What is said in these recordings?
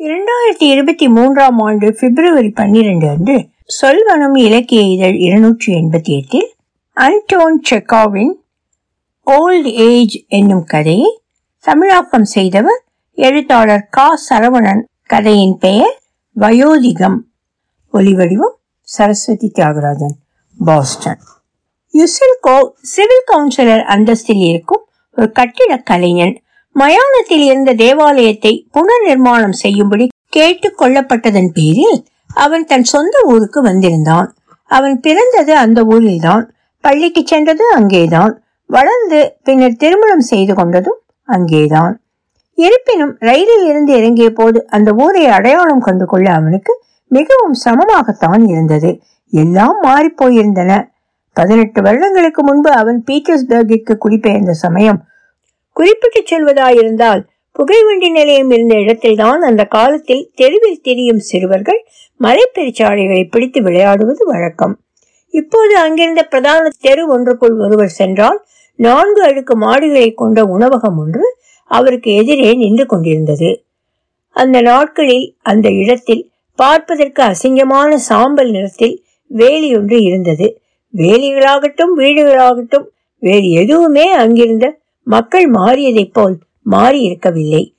இரண்டாயிரத்தி இருபத்தி மூன்றாம் ஆண்டு பிப்ரவரி பன்னிரண்டு அன்று சொல்வனம் இலக்கிய இதழ் இருநூற்றி எண்பத்தி எட்டில் அன்டோன் செக்காவின் ஓல்ட் ஏஜ் என்னும் கதையை தமிழாக்கம் செய்தவர் எழுத்தாளர் கா. சரவணன். கதையின் பெயர் வயோதிகம். ஒலிவடிவம் Saraswathi Thiagarajan Boston. Uzelkov civil councillor அந்தஸ்தில் இருக்கும் ஒரு கட்டிடக் கலைஞன் மயானத்தில் இருந்த தேவாலயத்தை புனர் நிர்மாணம் செய்யும்படி கேட்டுக் கொள்ளப்பட்டதன் பேரில் அவன் தன் சொந்த ஊருக்கு வந்திருந்தான். அவன் பிறந்தது அந்த ஊரில்தான் பள்ளிக்கு சென்றது அங்கேதான் வளர்ந்து பின்னர் திருமணம் செய்து கொண்டதும் அங்கேதான். இருப்பினும் ரயிலில் இருந்து இறங்கிய போது அந்த ஊரை அடையாளம் கண்டு கொள்ள அவனுக்கு மிகவும் சிரமமாகத்தான் இருந்தது. எல்லாம் மாறி போயிருந்தன. பதினெட்டு வருடங்களுக்கு முன்பு அவன் பீட்டர்ஸ்பர்கிற்கு குடிபெயர்ந்த சமயம் குறிப்பிட்டு சொல்வதாயிருந்தால் புகைவண்டி நிலையம் இருந்த இடத்தில்தான் அந்த காலத்தில் தெருவில் திரியும் சிறுவர்கள் மலைப்பெருச்சாலைகளை பிடித்து விளையாடுவது வழக்கம். இப்போது அங்கிருந்த பிரதான தெரு ஒன்றுக்குள் ஒருவர் சென்றால் நான்கு அடுக்கு மாடுகளை கொண்ட உணவகம் ஒன்று அவருக்கு எதிரே நின்று கொண்டிருந்தது. அந்த நாட்களில் அந்த இடத்தில் பார்ப்பதற்கு அசிங்கமான சாம்பல் நிறத்தில் வேலி ஒன்று இருந்தது. வேலிகளாகட்டும் வீடுகளாகட்டும் வேறு எதுவுமே அங்கிருந்த மக்கள் மாறியதைப் போல் மாறி இருக்கவில்லை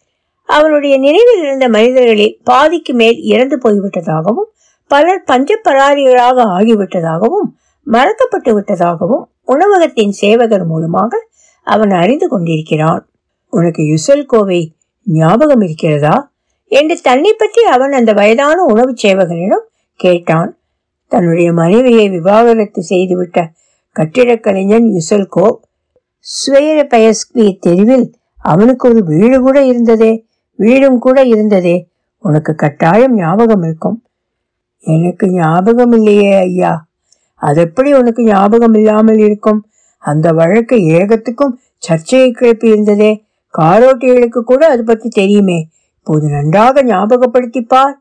அவனுடைய நினைவில் இருந்த மனிதர்களில் பாதிக்கு மேல் இறந்து போய்விட்டதாகவும் பலர் பஞ்சப்பராரிகளாக ஆகிவிட்டதாகவும் மறக்கப்பட்டு விட்டதாகவும் உணவகத்தின் சேவகர் மூலமாக அவன் அறிந்து கொண்டிருக்கிறான். உனக்கு யுசல் கோவை ஞாபகம் இருக்கிறதா? என்று தன்னை பற்றி அவன் அந்த வயதான உணவு சேவகனிடம் கேட்டான். தன்னுடைய மனைவியை விவாகரத்து செய்துவிட்ட கட்டிடக் கலைஞன் யுசல்கோ ஸ்வேரபயஸ்கி தெருவில் அவனுக்கு ஒரு வீடு கூட இருந்ததே வீடும் கூட இருந்ததே. உனக்கு கட்டாயம் ஞாபகம் இருக்கும். எனக்கு ஞாபகம் இல்லையே ஐயா. அது எப்படி உனக்கு ஞாபகம் இல்லாமல் இருக்கும்? அந்த வழக்கு ஏகத்துக்கும் சர்ச்சையை கிளப்பி இருந்ததே. காரோட்டிகளுக்கு கூட அது பற்றி தெரியுமே. இப்போது நன்றாக ஞாபகப்படுத்திப்பார்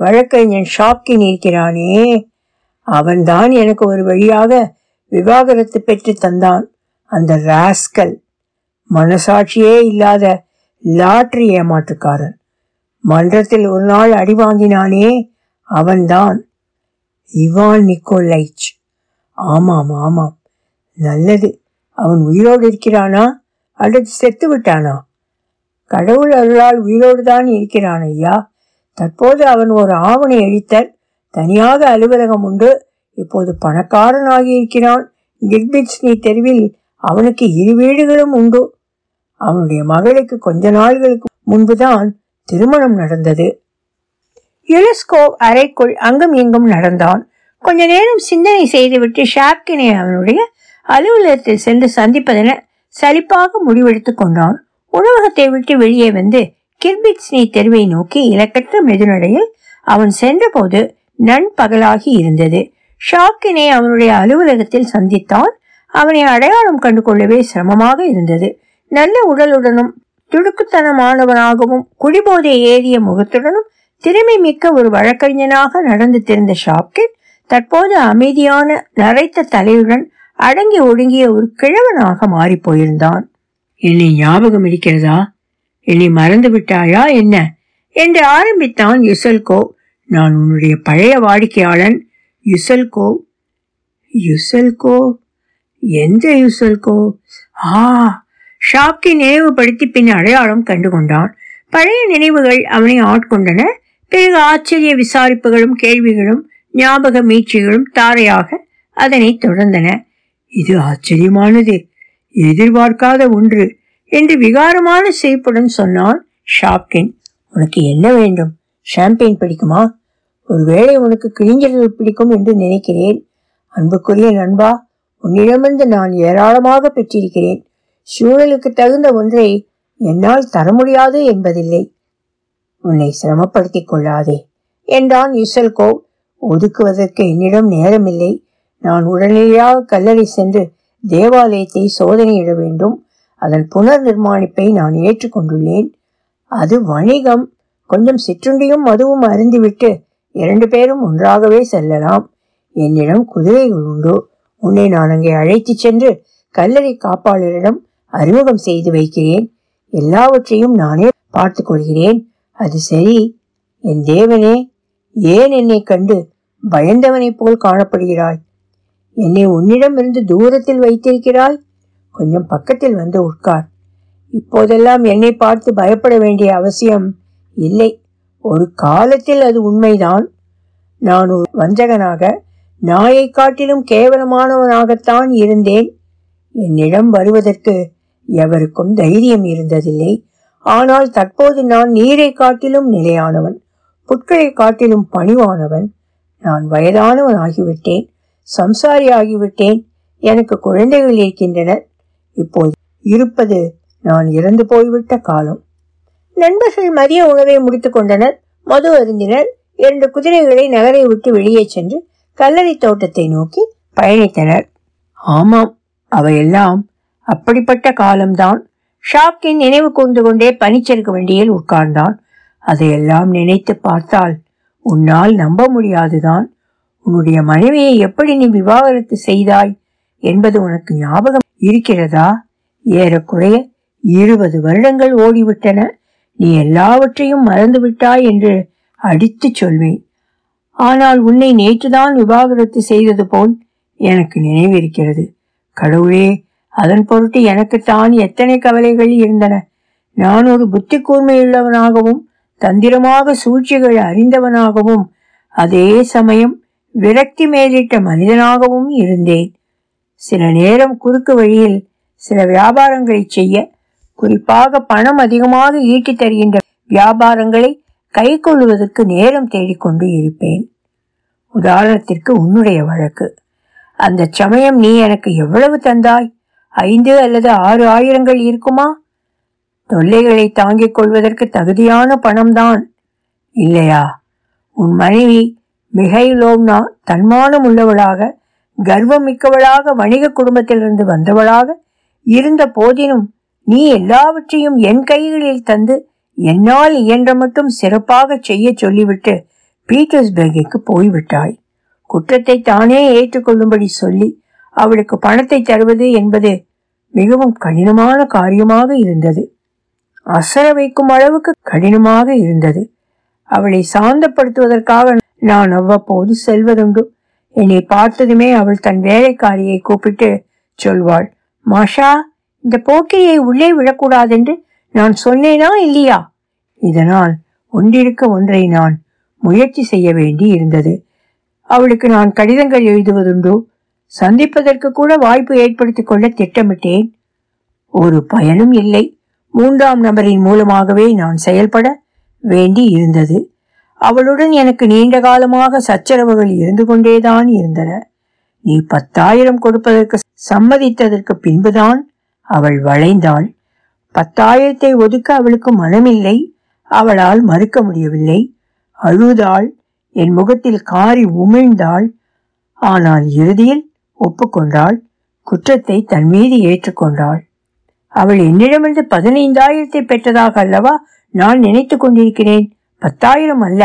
வழக்கறிஞன் ஷாக்கின் இருக்கிறானே அவன்தான் எனக்கு ஒரு வழியாக விவாகரத்து பெற்று தந்தான். அந்த ராஸ்கல் மனசாட்சியே இல்லாத லாட்ரி ஏமாற்றுக்காரன் மன்றத்தில் ஒரு நாள் அடி வாங்கினானே அவன்தான். Ivan Nikolaich. ஆமாம் ஆமாம். நல்லது. அவன் உயிரோடு இருக்கிறானா? அல்லது செத்து விட்டானா? கடவுள் அருளால் உயிரோடு தான் இருக்கிறான் ஐயா. தற்போது அவன் ஒரு ஆவணை அழித்தல் தனியாக அலுவலகம் உண்டு. இப்போது பணக்காரனாகி இருக்கிறான். கிர்பிட்ஸ்னி தெருவில் அவனுக்கு இரு வீடுகளும் உண்டு. அவனுடைய மகளுக்கு கொஞ்ச நாள்களுக்கு முன்புதான் திருமணம் நடந்தது. யுலெஸ்கோவ் அறைக்குள் அங்கும் இங்கும் நடந்தான். கொஞ்ச நேரம் சிந்தனை செய்துவிட்டு ஷாப்கினை அவனுடைய அலுவலகத்தில் சென்று சந்திப்பதென சலிப்பாக முடிவெடுத்துக் கொண்டான். உணவகத்தை விட்டு வெளியே வந்து கிர்பிட்ஸ்னி தெருவை நோக்கி இலக்கற்ற மெதுநடையில் அவன் சென்றபோது நண்பகலாகி இருந்தது. ஷாக்கினை அவனுடைய அலுவலகத்தில் சந்தித்தான். அவனை அடையாளம் கண்டு கொள்ளவே சிரமமாக இருந்தது. நல்ல உடலுடனும் துடுக்குத்தனமானவனாகவும் குடிபோதை ஏறிய முகத்துடனும் திறமை மிக்க ஒரு வழக்கறிஞனாக நடந்து திறந்த ஷாப்கெட் தற்போது அமைதியான நரைத்த தலையுடன் அடங்கி ஒடுங்கிய ஒரு கிழவனாக மாறி போயிருந்தான். என்னை ஞாபகம் இருக்கிறதா? என்னை மறந்து விட்டாயா என்ன? என்று ஆரம்பித்தான் யுசல்கோ. நான் உன்னுடைய பழைய வாடிக்கையாளன் யுசல்கோ. யுசல்கோ? எந்த யூசல்கோ? ஆ ஷாப்கை நினைவுபடுத்தி பின் அடையாளம் கண்டு கொண்டான் பழைய நினைவுகள் அவனை ஆட்கொண்டன. பிறகு ஆச்சரிய விசாரிப்புகளும் கேள்விகளும் ஞாபக மீட்சிகளும் தாரையாக அதனை தொடர்ந்தன. இது ஆச்சரியமானது. எதிர்பார்க்காத ஒன்று என்று விகாரமான சிரிப்புடன் சொன்னான் ஷாப்கின். உனக்கு என்ன வேண்டும்? ஷாம்பெயின் பிடிக்குமா? ஒருவேளை உனக்கு கிழிஞ்சல்கள் பிடிக்கும் என்று நினைக்கிறேன். அன்புக்குரிய நண்பா உன்னிடமிருந்து நான் ஏராளமாக பெற்றிருக்கிறேன். சூழலுக்கு தகுந்த ஒன்றை என்னால் தர முடியாது என்பதில்லை. உன்னை சிரமப்படுத்திக் கொள்ளாதே. என்றான் யுசல்கோ. ஒதுக்குவதற்கு என்னிடம் நேரமில்லை. நான் உடனடியாக கல்லறை சென்று தேவாலயத்தை சோதனையிட வேண்டும். அதன் புனர் நிர்மாணிப்பை நான் ஏற்றுக்கொண்டுள்ளேன். அது வணிகம். கொஞ்சம் சிற்றுண்டியும் மதுவும் அருந்திவிட்டு இரண்டு பேரும் ஒன்றாகவே செல்லலாம். என்னிடம் குதிரைகள் உண்டு. உன்னை நான் அங்கே அழைத்துச் சென்று கல்லறை காப்பாளரிடம் அறிமுகம் செய்து வைக்கிறேன். எல்லாவற்றையும் நானே பார்த்து கொள்கிறேன். அது சரி. என் தேவனே ஏன் என்னை கண்டு பயந்தவனைப் போல் காணப்படுகிறாய்? என்னை உன்னிடமிருந்து தூரத்தில் வைத்திருக்கிறாய்? கொஞ்சம் பக்கத்தில் வந்து உட்கார். இப்போதெல்லாம் என்னை பார்த்து பயப்பட வேண்டிய அவசியம் இல்லை. ஒரு காலத்தில் அது உண்மைதான். நான் ஒரு வஞ்சகனாக நாயை காட்டிலும் கேவலமானவனாகத்தான் இருந்தேன். என்னிடம் வருவதற்கு எவருக்கும் தைரியம் இருந்ததில்லை. ஆனால் தற்போது நான் நீரை காட்டிலும் நிலையானவன் புட்களை காட்டிலும் பணிவானவன். நான் வயதானவன் ஆகிவிட்டேன் சம்சாரி ஆகிவிட்டேன். எனக்கு குழந்தைகள் இருக்கின்றனர். இப்போது இருப்பது நான் இறந்து போய்விட்ட காலம். நண்பர்கள் மதிய உணவை முடித்துக் கொண்டனர். மது அருந்தினர். இரண்டு குதிரைகளை நகரை விட்டு வெளியே சென்று கல்லறை தோட்டத்தை நோக்கி பயணித்தனர். ஆமாம் அவையெல்லாம் அப்படிப்பட்ட காலம்தான். ஷாப்கின் நினைவு கூர்ந்து கொண்டே பனிச்சறுக்கு வண்டியில் உட்கார்ந்தான். அதையெல்லாம் நினைத்து பார்த்தால் உன்னால் நம்ப முடியாதுதான். உன்னுடைய மனைவியை எப்படி நீ விவாகரத்து செய்தாய் என்பது உனக்கு ஞாபகம் இருக்கிறதா? ஏறக்குறைய இருபது வருடங்கள் ஓடிவிட்டன. நீ எல்லாவற்றையும் மறந்து விட்டாய் என்று அடித்து சொல்வேன். ஆனால் உன்னை நேற்றுதான் விவாகரத்து செய்தது போல் எனக்கு நினைவிருக்கிறது. கடவுளே அதன் பொருட்டு எனக்குத்தான் எத்தனை கவலைகள் இருந்தன. நான் ஒரு புத்தி கூர்மையுள்ளவனாகவும் தந்திரமாக சூழ்ச்சிகள் அறிந்தவனாகவும் அதே சமயம் விரக்தி மேலிட்ட மனிதனாகவும் இருந்தேன். சில நேரம் குறுக்கு வழியில் சில வியாபாரங்களை செய்ய குறிப்பாக பணம் அதிகமாக ஈட்டி தருகின்ற வியாபாரங்களை கை கொள்வதற்கு நேரம் தேடிக்கொண்டு இருப்பேன். உதாரணத்திற்கு உன்னுடைய வழக்கு. அந்த சமயம் நீ எனக்கு எவ்வளவு தந்தாய்? ஐந்து அல்லது ஆறு ஆயிரங்கள் இருக்குமா? தொல்லைகளை தாங்கிக் கொள்வதற்கு தகுதியான பணம்தான். இல்லையா? உன் மனைவி மிகைலோம்னா தன்மானம் உள்ளவளாக கர்வம் மிக்கவளாக வணிக குடும்பத்திலிருந்து வந்தவளாக இருந்த போதினும் நீ எல்லாவற்றையும் என் கைகளில் தந்து என்னால் இயன்ற மட்டும் சிறப்பாக செய்ய சொல்லிவிட்டு பீட்டர்ஸ்பர்கிற்கு போய்விட்டாய். குற்றத்தை தானே ஏற்றுக்கொள்ளும்படி சொல்லி அவளுக்கு பணத்தை தருவது என்பது மிகவும் கடினமான காரியமாக இருந்தது. அசர வைக்கும் அளவுக்கு கடினமாக இருந்தது. அவளை சாந்தப்படுத்துவதற்காக நான் அவ்வப்போது செல்வதுண்டு. என்னை பார்த்ததுமே அவள் தன் வேலைக்காரியை கூப்பிட்டு சொல்வாள் மாஷா இந்த போக்கிரியை உள்ளே விழக்கூடாதென்று நான் சொன்னேனா இல்லையா? இதனால் ஒன்றிருக்க ஒன்றை நான் முயற்சி செய்ய வேண்டி இருந்தது. அவளுக்கு நான் கடிதங்கள் எழுதுவதுண்டோ? சந்திப்பதற்கு கூட வாய்ப்பு ஏற்படுத்திக் கொள்ள திட்டமிட்டேன். ஒரு பயனும் இல்லை. மூன்றாம் நபரின் மூலமாகவே நான் செயல்பட வேண்டி இருந்தது. அவளுடன் எனக்கு நீண்ட காலமாக சச்சரவுகள் இருந்து கொண்டேதான் இருந்தன. நீ பத்தாயிரம் கொடுப்பதற்கு சம்மதித்ததற்கு பின்புதான் அவள் வளைந்தாள். பத்தாயிரத்தை ஒதுக்க அவளுக்கு மனமில்லை. அவளால் மறுக்க முடியவில்லை. அழுதாள். என் முகத்தில் காரி உமிழ்ந்தாள். ஆனால் இறுதியில் ஒப்புக்கொண்டாள். குற்றத்தை தன் மீது ஏற்றுக்கொண்டாள். அவள் என்னிடமிருந்து பதினைந்தாயிரத்தை பெற்றதாக அல்லவா நான் நினைத்துக் கொண்டிருக்கிறேன்? பத்தாயிரம் அல்ல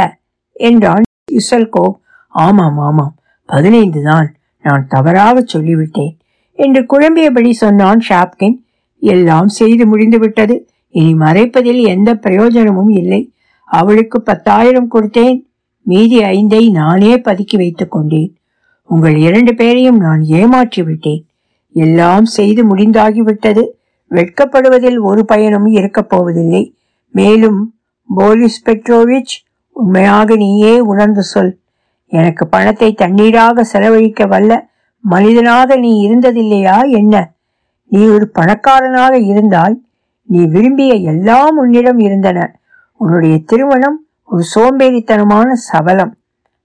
என்றான் யுசல்கோ ஆமாம் ஆமாம். பதினைந்து தான் நான் தவறாக சொல்லிவிட்டேன் என்று குழம்பியபடி சொன்னான் ஷாப்கின். எல்லாம் செய்து முடிந்துவிட்டது. இனி மறைப்பதில் எந்த பிரயோஜனமும் இல்லை. அவளுக்கு பத்தாயிரம் கொடுத்தேன். மீதி ஐந்தை நானே பதுக்கி வைத்துக் கொண்டேன். உங்கள் இரண்டு பேரையும் நான் ஏமாற்றி விட்டேன். எல்லாம் செய்து முடிந்தாகிவிட்டது. வெட்கப்படுவதில் ஒரு பயனும் இருக்கப் போவதில்லை. மேலும் போலிஸ் பெட்ரோவிச் உண்மையாக நீயே உணர்ந்து சொல். எனக்கு பணத்தை தண்ணீராக செலவழிக்க வல்ல மனிதனாக நீ இருந்ததில்லையா என்ன? நீ ஒரு பணக்காரனாக இருந்தால் நீ விரும்பிய எல்லாம் உன்னிடம் இருந்தன. உன்னுடைய திருமணம் ஒரு சோம்பேறித்தனமான சபலம்.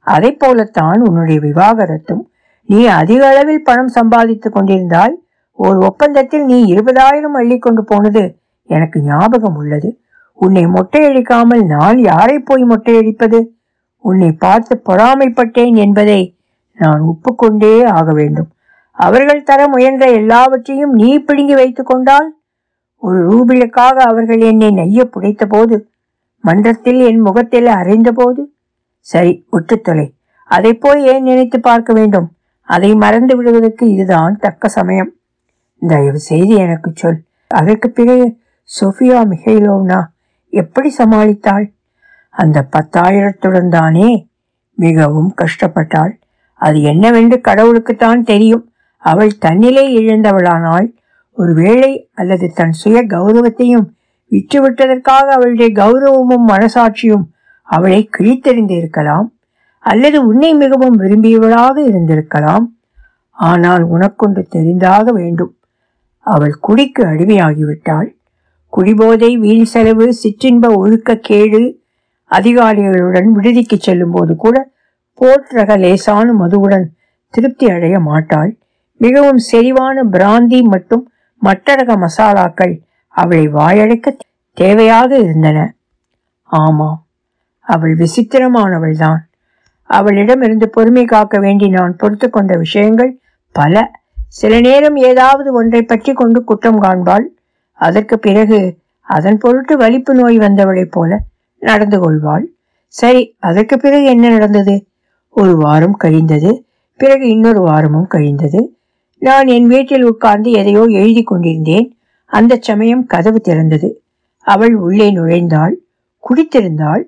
அதை போலத்தான் உன்னுடைய விவாகரத்தும் நீ அதிக அளவில் பணம் சம்பாதித்துக் கொண்டிருந்தாய் ஒரு ஒப்பந்தத்தில் நீ இருபதாயிரம் அள்ளி கொண்டு போனது எனக்கு ஞாபகம் உள்ளது. உன்னை மொட்டையடிக்காமல் நான் யாரை போய் மொட்டையடிப்பது? உன்னை பார்த்து பொறாமைப்பட்டேன் என்பதை நான் ஒப்புக்கொண்டே ஆக வேண்டும். அவர்கள் தர முயன்ற எல்லாவற்றையும் நீ பிடுங்கி வைத்துக் கொண்டால் ஒரு ரூபிலுக்காக அவர்கள் என்னை நெய்ய புடைத்த போது மன்றத்தில் என் முகத்தில் அறைந்த போது சரி விட்டுத்தொலை அதை போய் ஏன் நினைத்து பார்க்க வேண்டும்? அதை மறந்து விடுவதற்கு இதுதான் தக்க சமயம். தயவு செய்து எனக்கு சொல். அதற்கு பிறகு சோஃபியா மிகைலோவ்னா எப்படி சமாளித்தாள்? அந்த பத்தாயிரத்துடன் தானே மிகவும் கஷ்டப்பட்டாள். அது என்னவென்று கடவுளுக்குத்தான் தெரியும். அவள் தன்னிலே இழந்தவளானாள் ஒருவேளை அல்லது தன் சுய கௌரவத்தையும் விற்றுவிட்டதற்காக அவளுடைய கௌரவமும் மனசாட்சியும் அவளை கிழித்தெறிந்திருக்கலாம் அல்லது உன்னை மிகவும் விரும்பியவளாக இருந்திருக்கலாம். ஆனால் உனக்கொன்று தெரிந்தாக வேண்டும். அவள் குடிக்கு அடிமையாகிவிட்டாள். குடிபோதை வீண் செலவு சிற்றின்ப ஒழுக்கக்கேடு அதிகாரிகளுடன் விடுதிக்கு செல்லும் போது கூட போற்றக லேசான மதுவுடன் திருப்தி அடைய மாட்டாள். மிகவும் செறிவான பிராந்தி மற்றும் மட்டரக மசாலாக்கள் அவளை வாயழைக்க தேவையாக இருந்தன. ஆமாம் அவள் விசித்திரமானவள்தான். அவளிடமிருந்து பொறுமை காக்க வேண்டி நான் பொறுத்து கொண்ட விஷயங்கள் பல. சில நேரம் ஏதாவது ஒன்றை பற்றி கொண்டு குற்றம் காண்பாள். அதற்கு பிறகு அதன் பொருட்டு வலிப்பு நோய் வந்தவளைப் போல நடந்து கொள்வாள். சரி அதற்கு பிறகு என்ன நடந்தது? ஒரு வாரம் கழிந்தது பிறகு இன்னொரு வாரமும் கழிந்தது. நான் என் வீட்டில் உட்கார்ந்து எதையோ எழுதி கொண்டிருந்தேன். அந்த சமயம் கதவு திறந்தது. அவள் உள்ளே நுழைந்தாள். குடித்திருந்தாள்.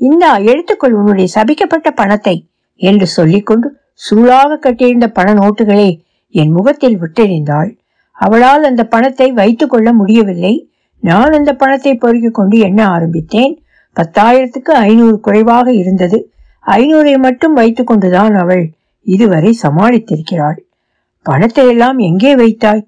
இந்தா எடுத்துக்கொள் உன்னுடைய சபிக்கப்பட்ட பணத்தை என்று சொல்லிக்கொண்டு சூழாக கட்டியிருந்த பண நோட்டுகளை என் முகத்தில் விட்டெறிந்தாள் அவளால் அந்த பணத்தை வைத்துக் கொள்ள முடியவில்லை. நான் அந்த பணத்தை பொறுக்கிக் கொண்டு எண்ண ஆரம்பித்தேன்? பத்தாயிரத்துக்கு ஐநூறு குறைவாக இருந்தது. ஐநூறை மட்டும் வைத்துக் கொண்டுதான் அவள் இதுவரை சமாளித்திருக்கிறாள். பணத்தை எல்லாம் எங்கே வைத்தாய்?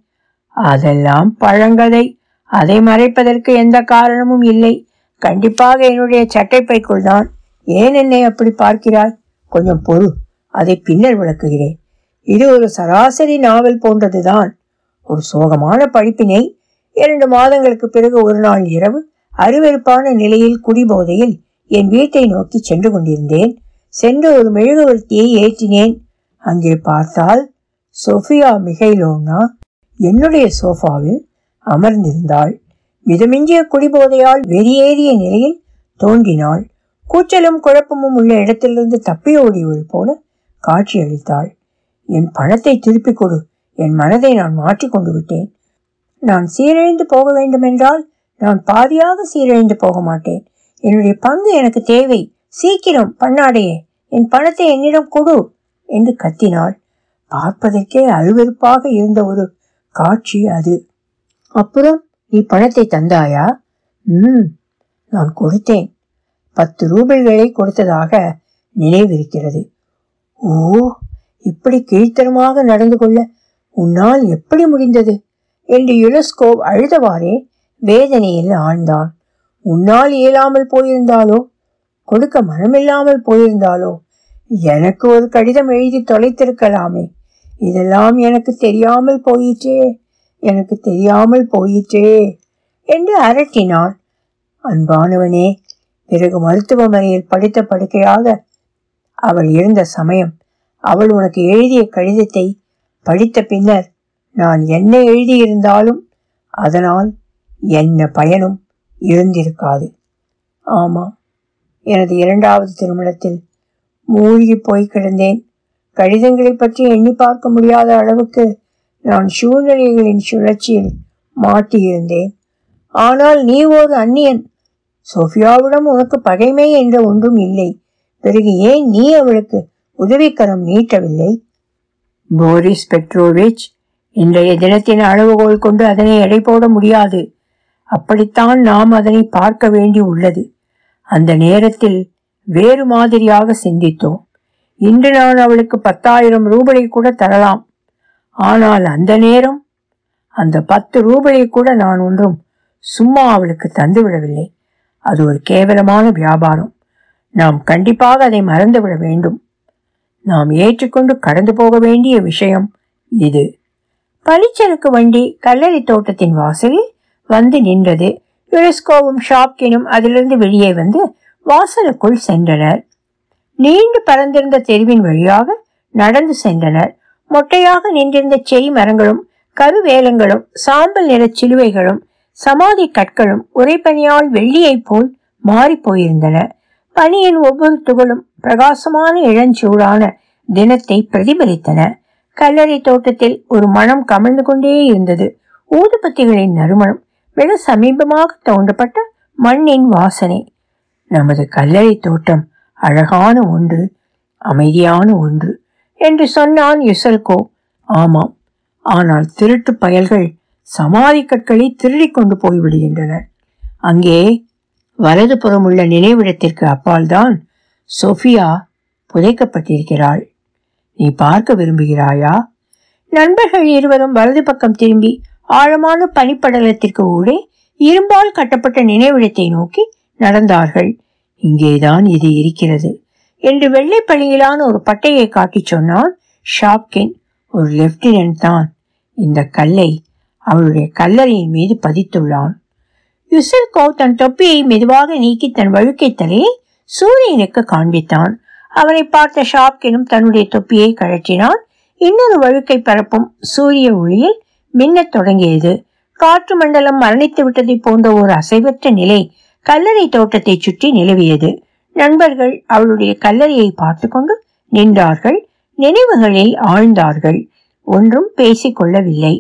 அதெல்லாம் பழங்கதை அதை மறைப்பதற்கு எந்த காரணமும் இல்லை. கண்டிப்பாக என்னுடைய சட்டைப்பைக்குள் தான். ஏன் என்னை அப்படி பார்க்கிறாய்? கொஞ்சம் பொறு. அதை பின்னர் விளக்குகிறேன். இது ஒரு சராசரி நாவல் போன்றதுதான். ஒரு சோகமான படிப்பினை. இரண்டு மாதங்களுக்கு பிறகு ஒரு நாள் இரவு அருவெருப்பான நிலையில் குடிபோதையில் என் வீட்டை நோக்கி சென்று கொண்டிருந்தேன். சென்று ஒரு மெழுகுவர்த்தியை ஏற்றினேன். அங்கே பார்த்தால் சோஃபியா மிகைலோனா என்னுடைய சோஃபாவில் அமர்ந்திருந்தாள். மிதமிஞ்சிய குடிபோதையால் வெறியேறிய நிலையில் தோன்றினாள். கூச்சலும் குழப்பமும் உள்ள இடத்திலிருந்து தப்பி ஓடியவள் போல காட்சியளித்தாள் என் பணத்தை திருப்பிக் கொடு. என் மனதை நான் மாற்றிக்கொண்டு விட்டேன். நான் சீரழிந்து போக வேண்டுமென்றால் நான் பாதியாக சீரழிந்து போக மாட்டேன். என்னுடைய பங்கு எனக்கு தேவை. சீக்கிரம் பண்ணாடையே என் பணத்தை என்னிடம் கொடு என்று கத்தினாள். பார்ப்பதற்கே அருவருப்பாக இருந்த ஒரு காட்சி அது. அப்புறம் நீ பணத்தை தந்தாயா? ம் நான் கொடுத்தேன். பத்து ரூபாய்களை கொடுத்ததாக நினைவிருக்கிறது. ஓ இப்படி கீழ்த்தரமாக நடந்து கொள்ள உன்னால் எப்படி முடிந்தது? என்று யுனெஸ்கோ அழுதவாறே வேதனையில் ஆழ்ந்தான். உன்னால் இயலாமல் போயிருந்தாலோ? கொடுக்க மனமில்லாமல் போயிருந்தாலோ? எனக்கு ஒரு கடிதம் எழுதி தொலைத்திருக்கலாமே. இதெல்லாம் எனக்கு தெரியாமல் போயிற்றே எனக்கு தெரியாமல் போயிற்றே என்று அரட்டினான் அன்பானவனே பிறகு மருத்துவமனையில் படித்த படுக்கையாக அவள் இருந்த சமயம் அவள் உனக்கு எழுதிய கடிதத்தை படித்த பின்னர் நான் என்ன எழுதியிருந்தாலும் அதனால் என்ன பயனும் இருந்திருக்காது. ஆமாம் எனது இரண்டாவது திருமணத்தில் மூழ்கி போய் கிடந்தேன். கடிதங்களை பற்றி எண்ணி பார்க்க முடியாத அளவுக்கு நான் சூழ்நிலைகளின் சுழற்சியில் மாட்டியிருந்தேன். ஆனால் நீ ஒரு அந்நியன். சோஃபியாவிடம் உனக்கு பகைமை என்ற ஒன்றும் இல்லை. பிறகு ஏன் நீ அவளுக்கு உதவிக்கரம் நீட்டவில்லை? போரிஸ் பெட்ரோவிச் இன்றைய தினத்தின் அளவுகோல் கொண்டு அதனை எடை போட முடியாது. அப்படித்தான் நாம் அதனை பார்க்க வேண்டி உள்ளது. அந்த நேரத்தில் வேறு மாதிரியாக சிந்தித்தோம். இன்று நான் அவளுக்கு பத்தாயிரம் ரூபாயை கூட தரலாம். ஆனால் அந்த நேரம் அந்த பத்து ரூபாயை கூட நான் ஒன்றும் சும்மா அவளுக்கு தந்துவிடவில்லை அது ஒரு கேவலமான வியாபாரம். நாம் கண்டிப்பாக அதை மறந்துவிட வேண்டும். நாம் ஏற்றுக்கொண்டு கடந்து போக வேண்டிய விஷயம் இது. பளிச்சரக்கு வண்டி கல்லறை தோட்டத்தின் வாசலில் வந்து நின்றது. யுனெஸ்கோவும் ஷாப்கினும் அதிலிருந்து வெளியே வந்து வாசலுக்குள் சென்றனர். நீண்டு பறந்திருந்த தெருவின் வழியாக நடந்து சென்றனர். மொட்டையாக நின்றிருந்த செய் மரங்களும் கருவேலங்களும் சாம்பல் நிற சிலுவைகளும் சமாதி கற்களும் உரைப்பனியால் வெள்ளியைப் போல் மாறி போயிருந்தன. பனியின் ஒவ்வொரு துகளும் பிரகாசமான இளஞ்சூடான தினத்தை பிரதிபலித்தன. கல்லறை தோட்டத்தில் ஒரு மனம் கமழ்ந்து கொண்டே இருந்தது. ஊதுபத்திகளின் நறுமணம் மிக சமீபமாக தோண்டப்பட்ட மண்ணின் வாசனை. நமது கல்லறை தோட்டம் அழகான ஒன்று அமைதியான ஒன்று என்று சொன்னான் யுசல்கோ. ஆமாம் ஆனால் திருட்டு பயல்கள் சமாதி கற்களை திருடி கொண்டு போய்விடுகின்றனர் அங்கே வலது புறமுள்ள நினைவிடத்திற்கு அப்பால்தான் சோஃபியா புதைக்கப்பட்டிருக்கிறாள். நீ பார்க்க விரும்புகிறாயா? நண்பர்கள் இருவரும் வலது பக்கம் திரும்பி ஆழமான பனிப்படலத்திற்கு ஊடே இரும்பால் கட்டப்பட்ட நினைவிடத்தை நோக்கி நடந்தார்கள். இங்கேதான் இது இருக்கிறது. என்று வெள்ளை பள்ளியிலான ஒரு பட்டையை காட்டிச் சொன்னான் ஷாப்கின். ஒரு லெப்டினன்ட் தான். இந்த கல்லை அவளுடைய கல்லறையின் மீது பதித்துள்ளான். யுசல்கோ தன் தொப்பியை மெதுவாக நீக்கி தன் வழுக்கை தலையை சூரியனுக்கு காண்பித்தான். அவனை பார்த்த ஷாப்கினும் தன்னுடைய தொப்பியை கழற்றினான். இன்னொரு வழுக்கை பரப்பும் சூரிய ஒளியில் மின்னத் தொடங்கியது. காற்று மண்டலம் மரணித்து விட்டதை போன்ற ஒரு அசைவற்ற நிலை கல்லறை தோட்டத்தை சுற்றி நிலவியது. நண்பர்கள் அவளுடைய கல்லறையை பார்த்து கொண்டு நின்றார்கள். நினைவுகளில் ஆழ்ந்தார்கள். ஒன்றும் பேசிக்கொள்ளவில்லை.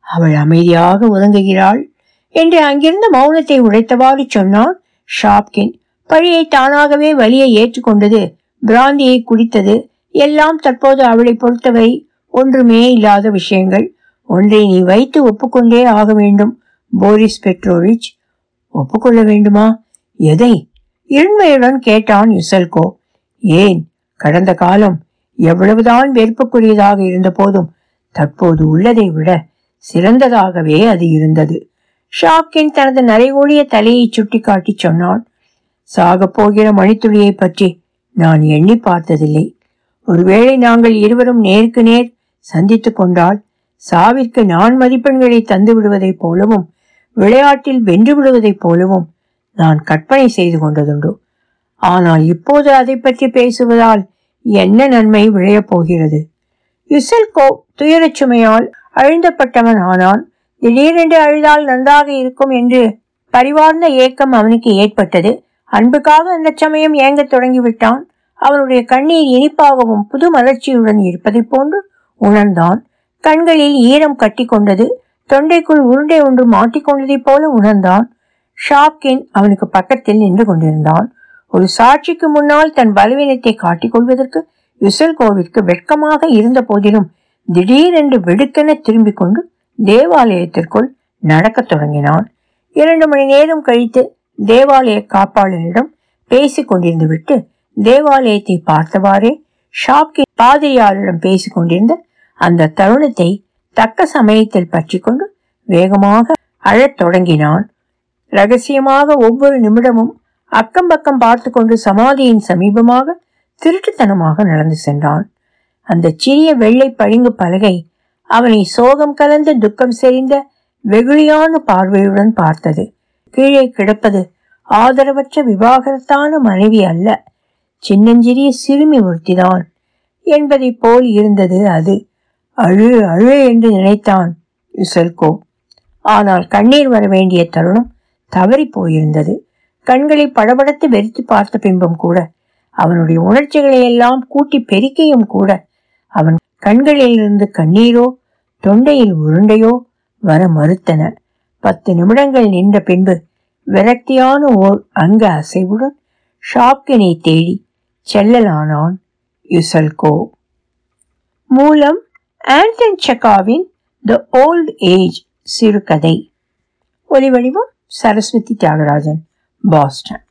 அவள் அமைதியாக உறங்குகிறாள் என்று அங்கிருந்து மௌனத்தை உடைத்தவாறு சொன்னான் ஷாப்கின். பழியை தானாகவே வலியை ஏற்றுக்கொண்டது பிராந்தியை குடித்தது எல்லாம் தற்போது அவளை பொறுத்தவை. ஒன்றுமே இல்லாத விஷயங்கள். ஒன்றை நீ வைத்து ஒப்புக்கொண்டே ஆக வேண்டும். போரிஸ் பெட்ரோவிச் ஒப்புக்கொள்ள வேண்டுமா? எதை? இருண்மையுடன் கேட்டான் யுசல்கோ. ஏன்? கடந்த காலம் எவ்வளவுதான் வெறுப்புக்குரியதாக இருந்த போதும் தற்போது உள்ளதை விட சிறந்ததாகவே அது இருந்தது. ஷாக்கின் தனது நரைகூடிய தலையை சுட்டிக்காட்டி சொன்னான் சாகப் போகிற மணித்துளியை பற்றி நான் எண்ணி பார்த்ததில்லை. ஒருவேளை நாங்கள் இருவரும் நேருக்கு நேர் சந்தித்துக் கொண்டால் சாவிற்கு நான் மதிப்பெண்களை தந்து விடுவதைப் போலவும் விளையாட்டில் வென்று விடுவதைப் போலவும் நான் கற்பனை செய்து கொண்டதுண்டு. ஆனால் இப்போது அதை பற்றி பேசுவதால் என்ன நன்மை விளையப் போகிறது? யுசல்கோ துயரச் சுமையால் அழுந்தப்பட்டவன் ஆனான். திடீரென்று அழுதால் நன்றாக இருக்கும் என்று பரிவார்ந்த ஏக்கம் அவனுக்கு ஏற்பட்டது. அன்புக்காக அந்த சமயம் ஏங்கத் தொடங்கிவிட்டான். அவனுடைய கண்ணீர் இனிப்பாகவும் புது மலர்ச்சியுடன் இருப்பதைப் போன்று உணர்ந்தான். கண்களில் ஈரம் கட்டி கொண்டது தொண்டைக்குள் உருண்டை ஒன்று மாட்டிக்கொண்டதைப் போல உணர்ந்தான். ஷாப்கின் அவனுக்கு பக்கத்தில் நின்று கொண்டிருந்தான். ஒரு சாட்சிக்கு முன்னால் தன் பலவீனத்தை காட்டிக் கொள்வதற்கு யுசல்கோவிற்கு வெட்கமாக இருந்த போதிலும் திடீரென்று வெடுக்கென திரும்பிக் கொண்டு தேவாலயத்திற்குள் நடக்கத் தொடங்கினான். இரண்டு மணி நேரம் கழித்து தேவாலய காப்பாளரிடம் பேசிக் கொண்டிருந்து விட்டு தேவாலயத்தை பார்த்தவாறே ஷாப்கின் பாதிரியாரிடம் பேசிக் கொண்டிருந்த அந்த தருணத்தை தக்க சமயத்தில் பற்றி கொண்டு வேகமாக அழத் தொடங்கினான். ரகசியமாக ஒவ்வொரு நிமிடமும் அக்கம் பக்கம் பார்த்து கொண்டு சமாதியின் சமீபமாக திருட்டுத்தனமாக நடந்து சென்றான். அந்த சிறிய வெள்ளை பளிங்கு பலகை அவனை சோகம் கலந்த துக்கம் செறிந்த வெகுளியான பார்வையுடன் பார்த்தது. கீழே கிடப்பது ஆதரவற்ற விவாகரத்தான மனைவி அல்ல. சின்னஞ்சிறிய சிறுமி ஒருத்திதான் என்பதைப் போல் இருந்தது அது. அழு அழு என்று நினைத்தான் யுசல்கோ. ஆனால் கண்ணீர் வர வேண்டிய தருணம் தவறி போயிருந்தது. கண்களை படபடத்து வெறித்து பார்த்த பின்பம் கூட அவனுடைய உணர்ச்சிகளை எல்லாம் கூட்டி பெருக்கியும் கூட அவன் கண்களிலிருந்து கண்ணீரோ தொண்டையில் உருண்டையோ வர மறுத்தன. பத்து நிமிடங்கள் நின்ற பின்பு விரக்தியான ஓர் அங்க அசைவுடன் ஷாப்கினை தேடி செல்லலானான் யுசல்கோ. மூலம் ஆண்டன் செக்காவின் த ஓல்ட் ஏஜ் சிறுகதை. ஒலிவடிவம் சரஸ்வதி தியாகராஜன் பாஸ்டன்.